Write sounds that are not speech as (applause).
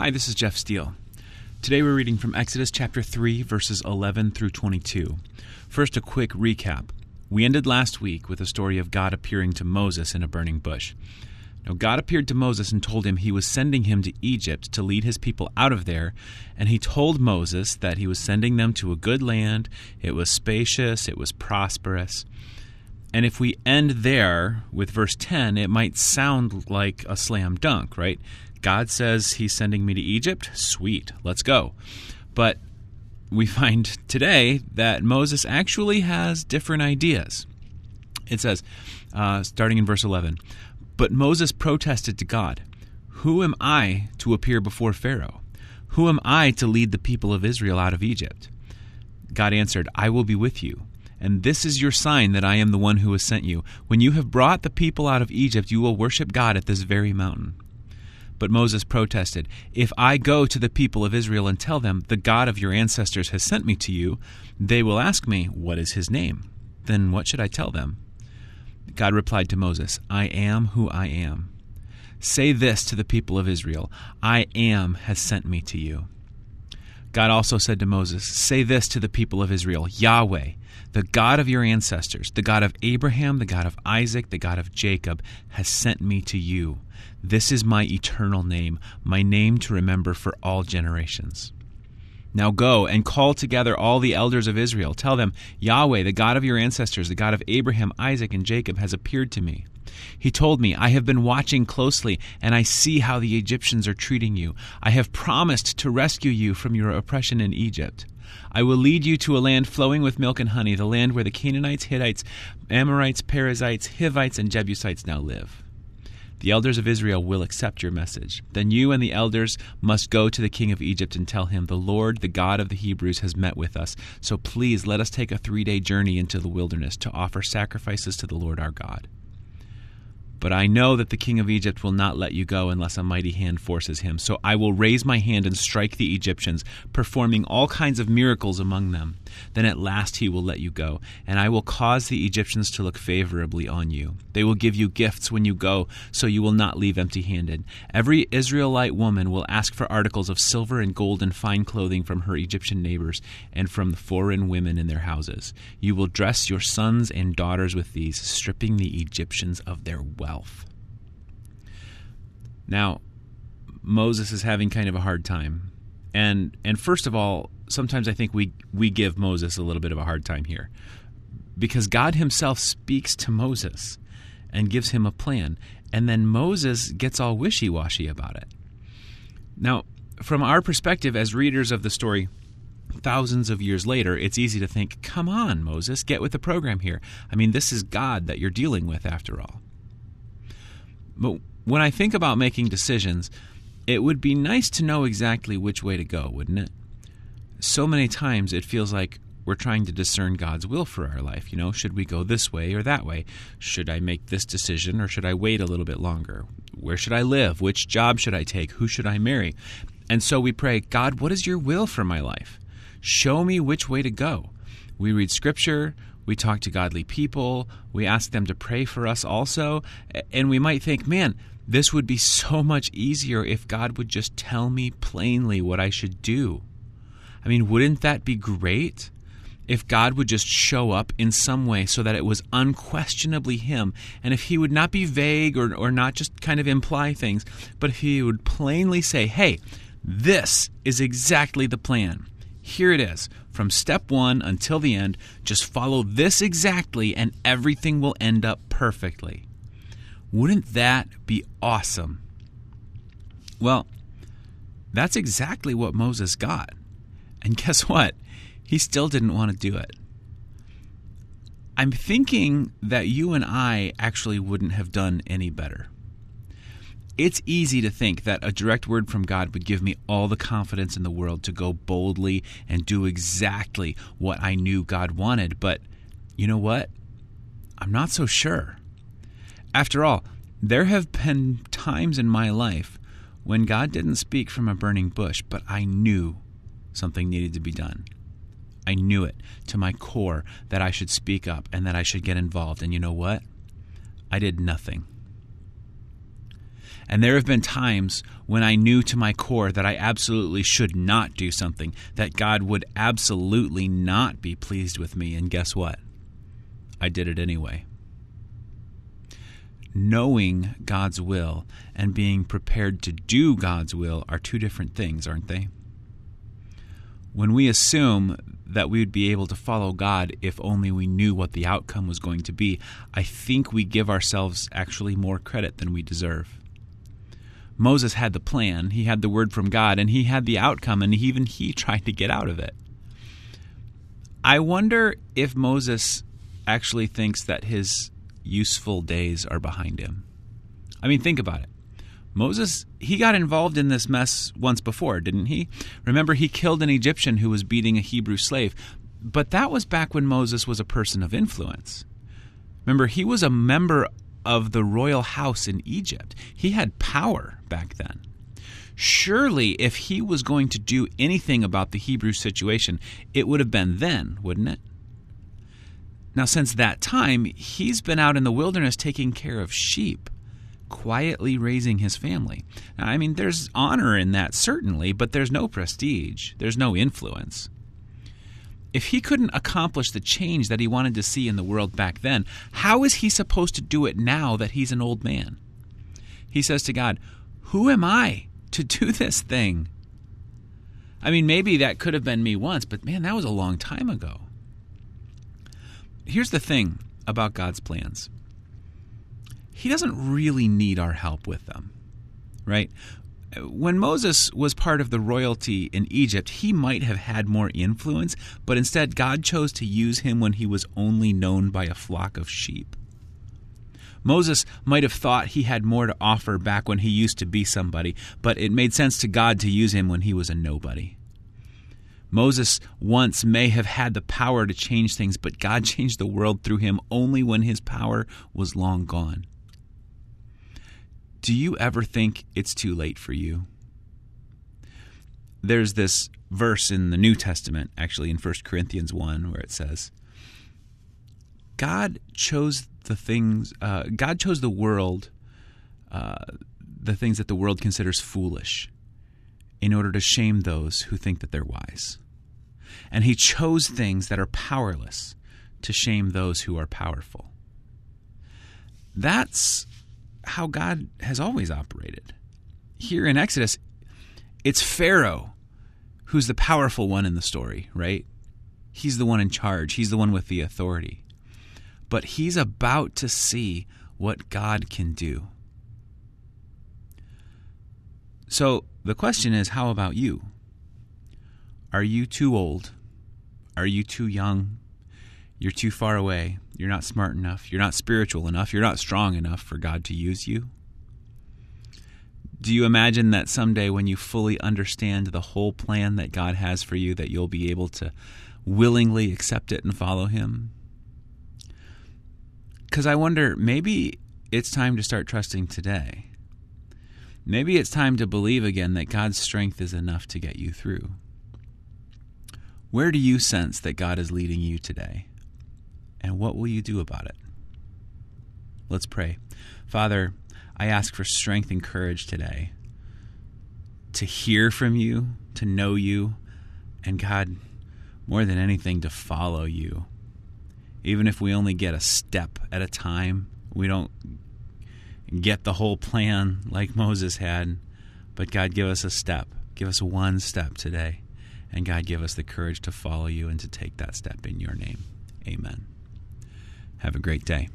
Hi, this is Jeff Steele. Today we're reading from Exodus chapter 3, verses 11 through 22. First, a quick recap. We ended last week with a story of God appearing to Moses in a burning bush. Now, God appeared to Moses and told him he was sending him to Egypt to lead his people out of there, and he told Moses that he was sending them to a good land. It was spacious, it was prosperous. And if we end there with verse 10, it might sound like a slam dunk, right? God says he's sending me to Egypt. Sweet, let's go. But we find today that Moses actually has different ideas. It says, uh, starting in verse 11, But Moses protested to God, Who am I to appear before Pharaoh? Who am I to lead the people of Israel out of Egypt? God answered, I will be with you. And this is your sign that I am the one who has sent you. When you have brought the people out of Egypt, you will worship God at this very mountain. But Moses protested, If I go to the people of Israel and tell them, The God of your ancestors has sent me to you, they will ask me, What is his name? Then what should I tell them? God replied to Moses, I am who I am. Say this to the people of Israel I am has sent me to you. God also said to Moses, Say this to the people of Israel Yahweh, the God of your ancestors, the God of Abraham, the God of Isaac, the God of Jacob, has sent me to you. This is my eternal name, my name to remember for all generations. Now go and call together all the elders of Israel. Tell them, Yahweh, the God of your ancestors, the God of Abraham, Isaac, and Jacob, has appeared to me. He told me, I have been watching closely, and I see how the Egyptians are treating you. I have promised to rescue you from your oppression in Egypt. I will lead you to a land flowing with milk and honey, the land where the Canaanites, Hittites, Amorites, Perizzites, Hivites, and Jebusites now live. The elders of Israel will accept your message. Then you and the elders must go to the king of Egypt and tell him, The Lord, the God of the Hebrews, has met with us. So please let us take a three day journey into the wilderness to offer sacrifices to the Lord our God. But I know that the king of Egypt will not let you go unless a mighty hand forces him. So I will raise my hand and strike the Egyptians, performing all kinds of miracles among them. Then at last he will let you go, and I will cause the Egyptians to look favorably on you. They will give you gifts when you go, so you will not leave empty handed. Every Israelite woman will ask for articles of silver and gold and fine clothing from her Egyptian neighbors and from the foreign women in their houses. You will dress your sons and daughters with these, stripping the Egyptians of their wealth. Now, Moses is having kind of a hard time. And and first of all, sometimes I think we we give Moses a little bit of a hard time here. Because God himself speaks to Moses and gives him a plan, and then Moses gets all wishy-washy about it. Now, from our perspective as readers of the story, thousands of years later, it's easy to think, come on, Moses, get with the program here. I mean, this is God that you're dealing with after all. But when I think about making decisions, it would be nice to know exactly which way to go, wouldn't it? So many times it feels like we're trying to discern God's will for our life. You know, should we go this way or that way? Should I make this decision or should I wait a little bit longer? Where should I live? Which job should I take? Who should I marry? And so we pray, God, what is your will for my life? Show me which way to go. We read scripture, we talk to godly people, we ask them to pray for us also, and we might think, man, this would be so much easier if God would just tell me plainly what I should do. I mean, wouldn't that be great? If God would just show up in some way so that it was unquestionably Him, and if He would not be vague or, or not just kind of imply things, but if He would plainly say, hey, this is exactly the plan. Here it is. From step one until the end, just follow this exactly, and everything will end up perfectly. Wouldn't that be awesome? Well, that's exactly what Moses got. And (laughs) guess what? He still didn't want to do it. I'm thinking that you and I actually wouldn't have done any better. It's easy to think that a direct word from God would give me all the confidence in the world to go boldly and do exactly what I knew God wanted, but you know what? I'm not so sure. After all, there have been times in my life when God didn't speak from a burning bush, but I knew something needed to be done. I knew it to my core that I should speak up and that I should get involved. And you know what? I did nothing. And there have been times when I knew to my core that I absolutely should not do something, that God would absolutely not be pleased with me. And guess what? I did it anyway. Knowing God's will and being prepared to do God's will are two different things, aren't they? When we assume that we would be able to follow God if only we knew what the outcome was going to be, I think we give ourselves actually more credit than we deserve. Moses had the plan, he had the word from God, and he had the outcome, and even he (laughs) tried to get out of it. I wonder if Moses actually thinks that his useful days are behind him. I mean, think about it. Moses, he got involved in this mess once before, didn't he? Remember, he killed an Egyptian who was beating a Hebrew slave. But that was back when Moses was a person of influence. Remember, he was a member of the royal house in Egypt. He had power back then. Surely, if he was going to do anything about the Hebrew situation, it would have been then, wouldn't it? Now, since that time, he's been out in the wilderness taking care of sheep quietly raising his family. Now, I mean, there's honor in that, certainly, but there's no prestige, there's no influence. If he couldn't accomplish the change that he wanted to see in the world back then, how is he supposed to do it now that he's an old man? He says to God, Who am I to do (laughs) this thing? I mean, maybe that could have been me once, but man, that was a long time ago. Here's the thing about God's plans he doesn't really need our help with them, right? When Moses was part of the royalty in Egypt, he might have had more influence, but instead God chose to use him when he was only known by a flock of sheep. Moses might have thought he had more to offer back when he used to be somebody, but it made sense to God to use him when he was a nobody. Moses once may have had the power to change things, but God (laughs) changed the world through him only when his power was long gone. Do you ever think it's too late for you? There's this verse in the New Testament, actually in 1 Corinthians 1, where it says, God chose the things, uh, God chose the world, uh, the things that the world considers foolish, in order to shame those who think that they're wise. And he chose things that are powerless to shame those who are powerful. That's how God has always operated. Here in Exodus, it's Pharaoh who's the powerful one in the story, right? He's the one in charge, he's the one with the authority. But he's about to see what God can do. So the question is how about you? Are you too old? Are you too young? You're too far away. You're not smart enough. You're not spiritual enough. You're not strong enough for God to use you. Do you imagine that someday when you fully understand the whole plan that God has for you that you'll be able to willingly accept it and follow him? Cuz I wonder maybe it's time to start trusting today. Maybe it's time to believe again that God's strength is enough to get you through. Where do you sense that God is leading you today? And what will you do about it? Let's pray. Father, I ask for strength and courage today to hear from you, to know you, and God, more than anything, to follow you. Even if we only get a step at a time, we don't get the whole plan like Moses had. But God, give us a step. Give us one step today. And God, give us the courage to follow you and to take that step in your name. Amen. Have a great day.